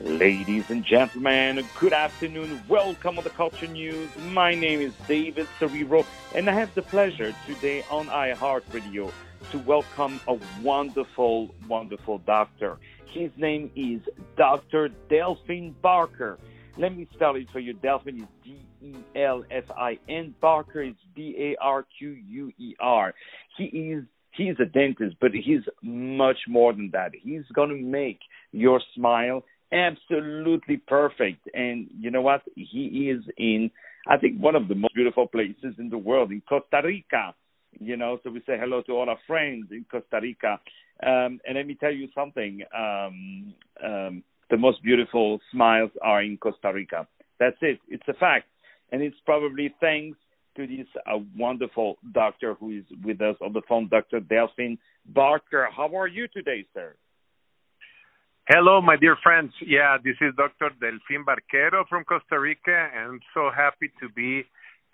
Ladies and gentlemen, good afternoon. Welcome to the Culture News. My name is David Cerrero, and I have the pleasure today on iHeartRadio to welcome a wonderful, wonderful doctor. His name is Dr. Delfin Barquero. Let me spell it for you. Delfin is D E L F I N. Barquero is B A R Q U E R. He is he's a dentist, but he's much more than that. He's going to make your smile absolutely perfect. And you know what? He is in, I think, one of the most beautiful places in the world, in Costa Rica. You know, so we say hello to all our friends in Costa Rica. Um, and let me tell you something. Um, um, the most beautiful smiles are in Costa Rica. That's it. It's a fact. And it's probably thanks to this uh, wonderful doctor who is with us on the phone, Dr. Delfin Barquero. How are you today, sir? Hello, my dear friends. Yeah, this is Dr. Delfín Barquero from Costa Rica, and I'm so happy to be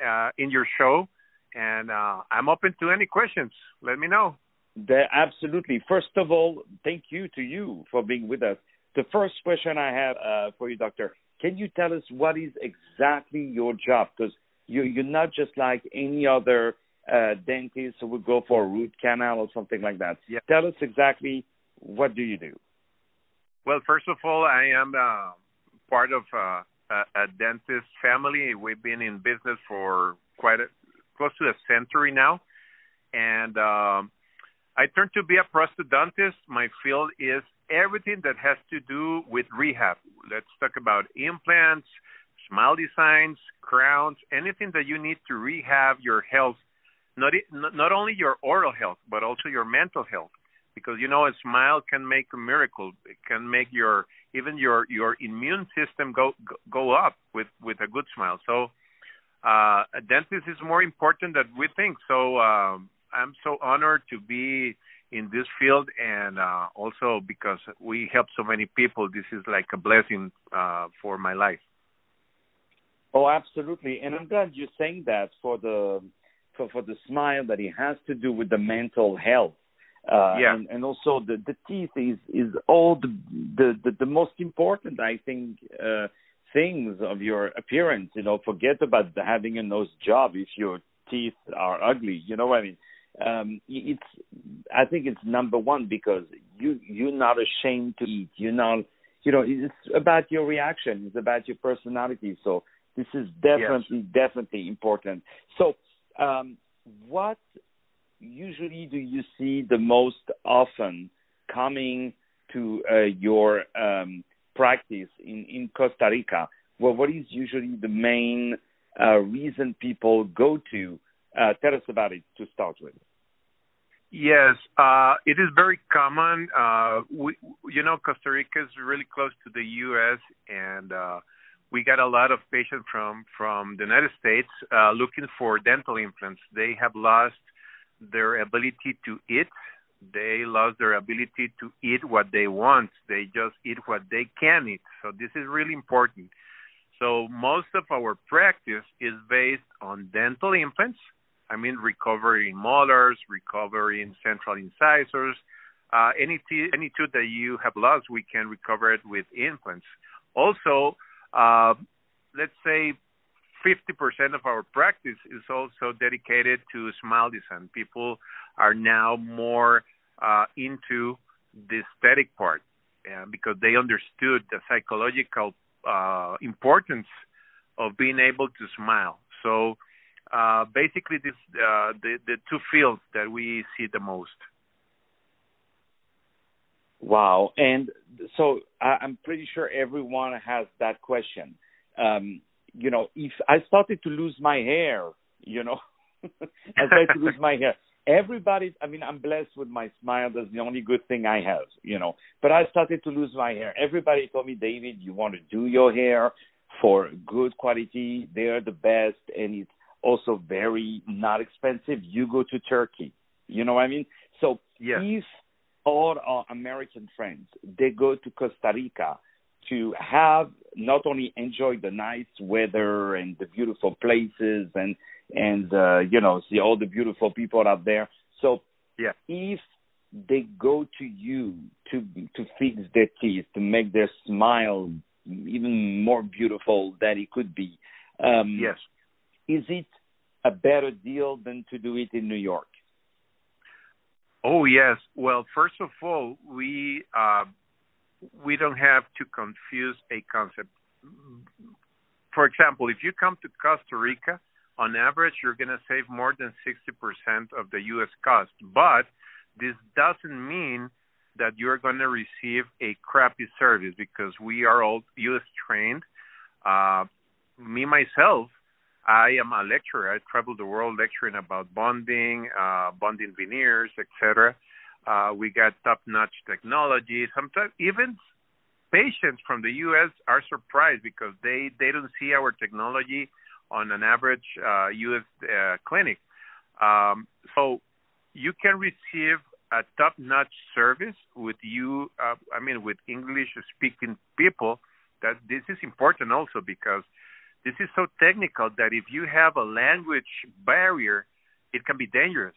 uh, in your show. And uh, I'm open to any questions. Let me know. The, absolutely. First of all, thank you to you for being with us. The first question I have uh, for you, Doctor, can you tell us what is exactly your job? Because you, you're not just like any other uh, dentist who would go for a root canal or something like that. Yeah. Tell us exactly what do you do? Well, first of all, I am uh, part of uh, a, a dentist family. We've been in business for quite a, close to a century now, and um, I turned to be a prosthodontist. My field is everything that has to do with rehab. Let's talk about implants, smile designs, crowns, anything that you need to rehab your health, not not only your oral health, but also your mental health because you know a smile can make a miracle. It can make your even your your immune system go go up with with a good smile. So uh, a dentist is more important than we think. So um, I'm so honored to be in this field, and uh, also because we help so many people. This is like a blessing uh, for my life. Oh, absolutely, and I'm glad you're saying that for the for, for the smile that it has to do with the mental health uh, yeah. and, and also the, the teeth is is all the the, the, the most important I think uh, things of your appearance. You know, forget about the, having a nose job if your teeth are ugly. You know what I mean? Um, it's I think it's number one because you you're not ashamed to eat. You're not you know it's about your reaction. It's about your personality. So this is definitely yes. definitely important. So um, what usually do you see the most often coming to uh, your um, practice in, in Costa Rica? Well, what is usually the main uh, reason people go to? Uh, tell us about it to start with. Yes, uh, it is very common. Uh, we, you know, Costa Rica is really close to the U.S. and uh, we got a lot of patients from from the United States uh, looking for dental implants. They have lost their ability to eat. They lost their ability to eat what they want. They just eat what they can eat. So this is really important. So most of our practice is based on dental implants. I mean, recovery in molars, recovery in central incisors. Uh, any t- any tooth that you have lost, we can recover it with implants. Also, uh, let's say 50% of our practice is also dedicated to smile design. People are now more uh, into the aesthetic part uh, because they understood the psychological uh, importance of being able to smile. So uh, basically, this uh, the the two fields that we see the most. Wow, and so I'm pretty sure everyone has that question. Um, you know, if I started to lose my hair, you know, I started to lose my hair. Everybody, I mean, I'm blessed with my smile. That's the only good thing I have, you know. But I started to lose my hair. Everybody told me, David, you want to do your hair for good quality. They're the best, and it's also very not expensive. You go to Turkey. You know what I mean? So yeah. if all our American friends they go to Costa Rica to have not only enjoy the nice weather and the beautiful places and and uh, you know see all the beautiful people out there. So yeah, if they go to you to to fix their teeth, to make their smile even more beautiful than it could be. Um, yes. Is it a better deal than to do it in New York? Oh yes. Well, first of all, we uh, we don't have to confuse a concept. For example, if you come to Costa Rica, on average, you're going to save more than 60% of the U.S. cost. But this doesn't mean that you're going to receive a crappy service because we are all U.S. trained. Uh, me myself, I am a lecturer. I travel the world lecturing about bonding, uh, bonding veneers, etc. Uh, we got top-notch technology. Sometimes even patients from the U.S. are surprised because they they don't see our technology on an average uh, U.S. Uh, clinic. Um, so you can receive a top-notch service with you. Uh, I mean, with English-speaking people. That this is important also because this is so technical that if you have a language barrier, it can be dangerous.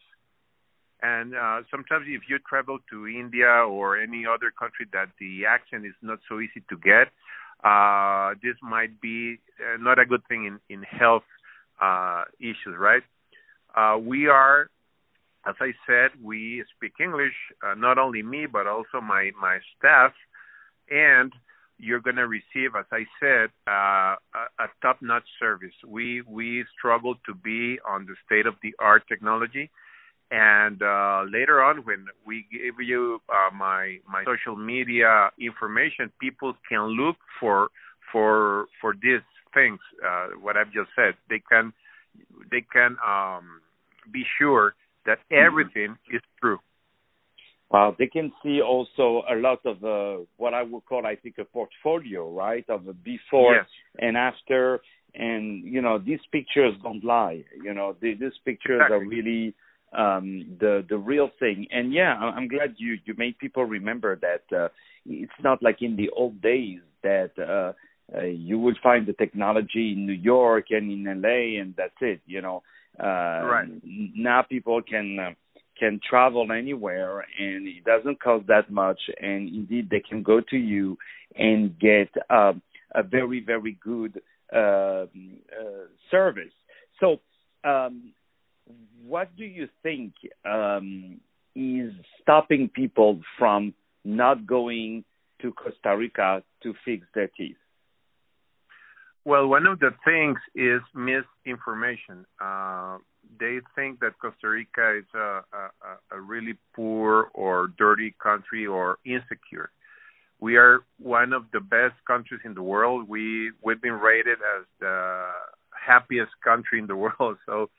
And uh, sometimes, if you travel to India or any other country that the accent is not so easy to get, uh, this might be uh, not a good thing in in health uh, issues, right? Uh, we are, as I said, we speak English. Uh, not only me, but also my my staff, and you're going to receive, as I said, uh, a, a top-notch service. We we struggle to be on the state-of-the-art technology, and uh, later on, when we give you uh, my my social media information, people can look for for for these things. Uh, what I've just said, they can they can um, be sure that mm-hmm. everything mm-hmm. is true. Well, they can see also a lot of uh, what I would call, I think, a portfolio, right, of a before yes. and after. And you know, these pictures don't lie. You know, they, these pictures exactly. are really um, the the real thing. And yeah, I'm glad you you made people remember that uh, it's not like in the old days that uh, uh, you would find the technology in New York and in LA, and that's it. You know, uh, right. now people can. Uh, can travel anywhere and it doesn't cost that much and indeed they can go to you and get uh, a very very good uh, uh, service so um, what do you think um, is stopping people from not going to Costa Rica to fix their teeth well one of the things is misinformation uh, they think that Costa Rica is a, a, a really poor or dirty country or insecure. We are one of the best countries in the world. We we've been rated as the happiest country in the world. So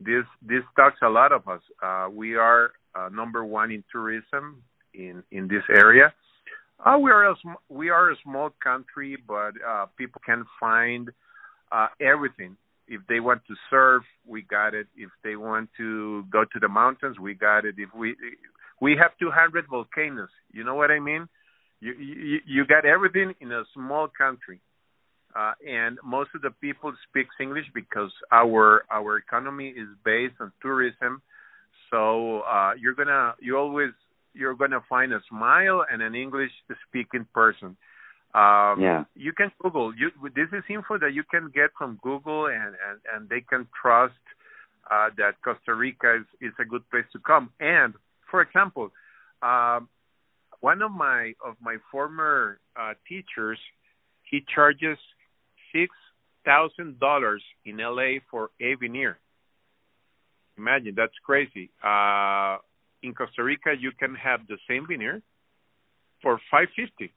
this this talks a lot of us. Uh, we are uh, number one in tourism in in this area. Uh, we are a we are a small country, but uh, people can find uh, everything if they want to surf, we got it. If they want to go to the mountains, we got it. If we we have 200 volcanoes, you know what I mean? You you, you got everything in a small country. Uh, and most of the people speak English because our our economy is based on tourism. So uh, you're gonna you always you're gonna find a smile and an English speaking person. Um, yeah. You can Google. You, this is info that you can get from Google, and and, and they can trust uh, that Costa Rica is, is a good place to come. And for example, um, one of my of my former uh, teachers, he charges six thousand dollars in LA for a veneer. Imagine that's crazy. Uh, in Costa Rica, you can have the same veneer for five fifty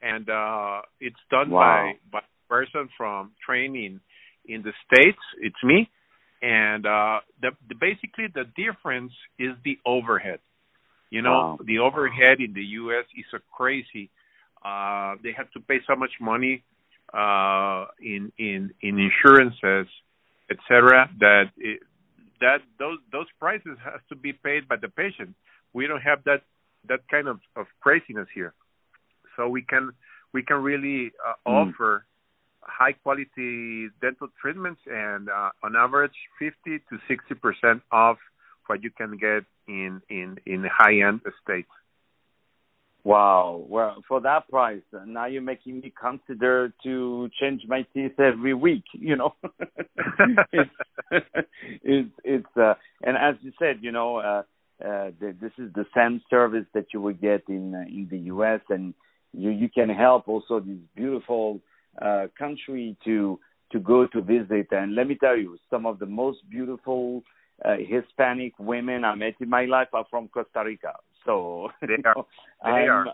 and uh, it's done wow. by by a person from training in the states. It's me, and uh, the, the basically the difference is the overhead. You know, wow. the overhead in the U.S. is a crazy. Uh, they have to pay so much money uh, in in in insurances, etc. That it, that those those prices has to be paid by the patient. We don't have that that kind of, of craziness here so we can we can really uh, mm. offer high quality dental treatments and uh, on average 50 to 60 percent off what you can get in in in high end states. Wow. Well, for that price, now you're making me consider to change my teeth every week. You know, it's it's, it's uh, and as you said, you know, uh, uh, the, this is the same service that you would get in uh, in the U.S. and you you can help also this beautiful uh, country to to go to visit. And let me tell you, some of the most beautiful uh, Hispanic women I met in my life are from Costa Rica. So they are. They are. Yeah.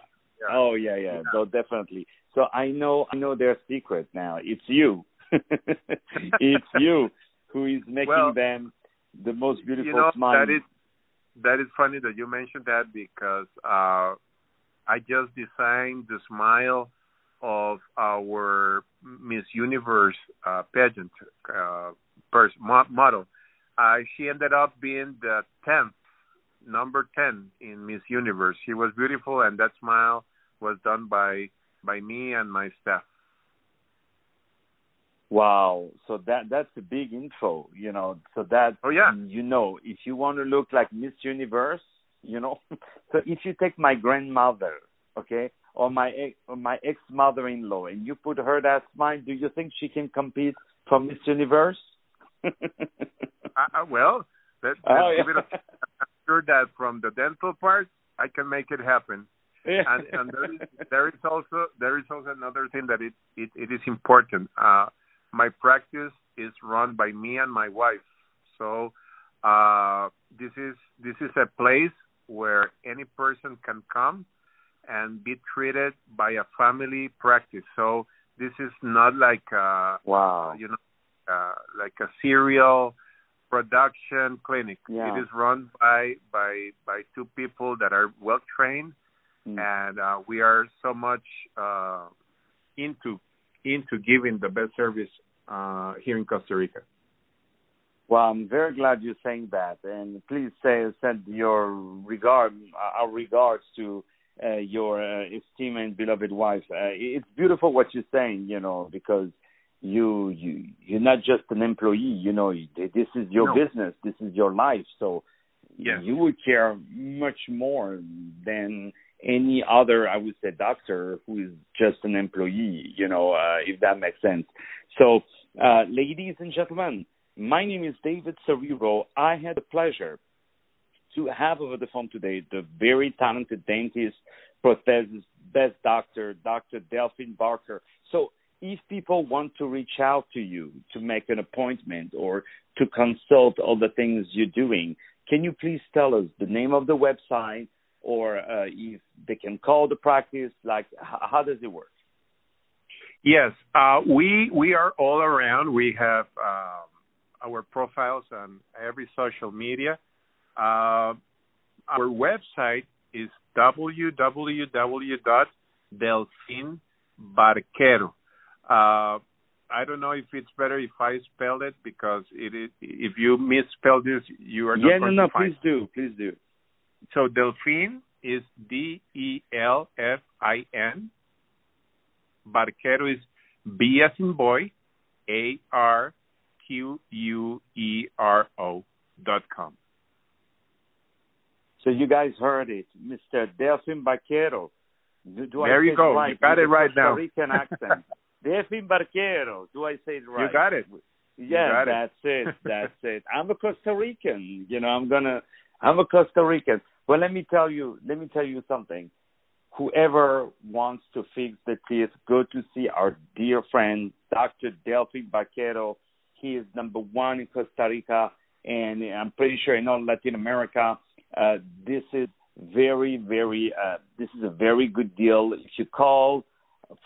Oh yeah, yeah, yeah. So definitely. So I know I know their secret now. It's you. it's you who is making well, them the most beautiful you know, smile. That is that is funny that you mentioned that because uh I just designed the smile of our Miss Universe uh, pageant uh, person, model. Uh, she ended up being the tenth, number ten in Miss Universe. She was beautiful, and that smile was done by by me and my staff. Wow, so that that's a big info, you know. So that oh yeah, you know, if you want to look like Miss Universe, you know. so if you take my grandmother, okay, or my ex, or my ex mother-in-law, and you put her that smile, do you think she can compete for Miss Universe? uh, uh, well, let, oh, yeah. give it a, sure that from the dental part, I can make it happen. Yeah. and, and there, is, there is also there is also another thing that it it, it is important. Uh, my practice is run by me and my wife, so uh, this is this is a place where any person can come and be treated by a family practice. So this is not like a, wow, you know, uh, like a serial production clinic. Yeah. It is run by by by two people that are well trained, mm. and uh, we are so much uh, into into giving the best service uh, here in Costa Rica. Well, I'm very glad you're saying that, and please say send your regard, our regards to uh, your uh, esteemed and beloved wife. Uh, it's beautiful what you're saying, you know, because you you you're not just an employee. You know, this is your no. business. This is your life. So yes. you would care much more than any other, I would say, doctor who is just an employee. You know, uh, if that makes sense. So, uh, ladies and gentlemen, my name is David Cerrero. I had the pleasure to have over the phone today the very talented dentist, prosthesis, best doctor, Dr. Delfin Barquero. So if people want to reach out to you to make an appointment or to consult all the things you're doing, can you please tell us the name of the website or uh, if they can call the practice? Like, how does it work? Yes, uh, we we are all around. We have um, our profiles on every social media. Uh, our website is www.delfinbarquero. Uh, I don't know if it's better if I spell it because it is. If you misspell this, you are not yeah, no, no, please do, please do. So Delfin is D E L F I N. Barquero is B as in boy, A R Q U E R O dot com. So you guys heard it, Mr. Delfin Barquero. Do, do there I you go. Right? You got it right Costa now. Rican accent. Delfin Barquero. Do I say it right? You got it. Yeah, got that's it. it. That's it. I'm a Costa Rican. You know, I'm gonna. I'm a Costa Rican. Well, let me tell you. Let me tell you something. Whoever wants to fix the teeth, go to see our dear friend Dr. Delfin Barquero. He is number one in Costa Rica, and I'm pretty sure in all Latin America. Uh, this is very, very. Uh, this is a very good deal. If you call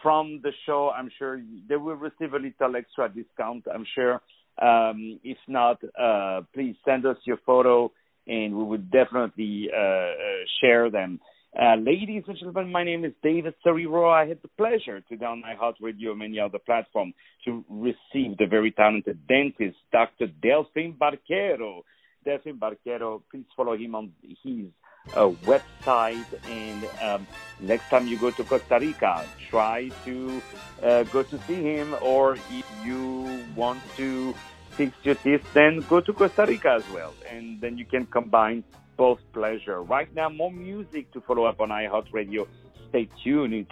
from the show, I'm sure they will receive a little extra discount. I'm sure. Um, if not, uh, please send us your photo, and we would definitely uh, uh, share them. Uh, ladies and gentlemen, my name is David Cerrero. I had the pleasure to down my Heart Radio and many other platforms to receive the very talented dentist, Dr. Delfin Barquero. Delfin Barquero, please follow him on his uh, website. And um, next time you go to Costa Rica, try to uh, go to see him. Or if you want to fix your teeth, then go to Costa Rica as well. And then you can combine both pleasure. Right now, more music to follow up on iHeartRadio. Stay tuned. It's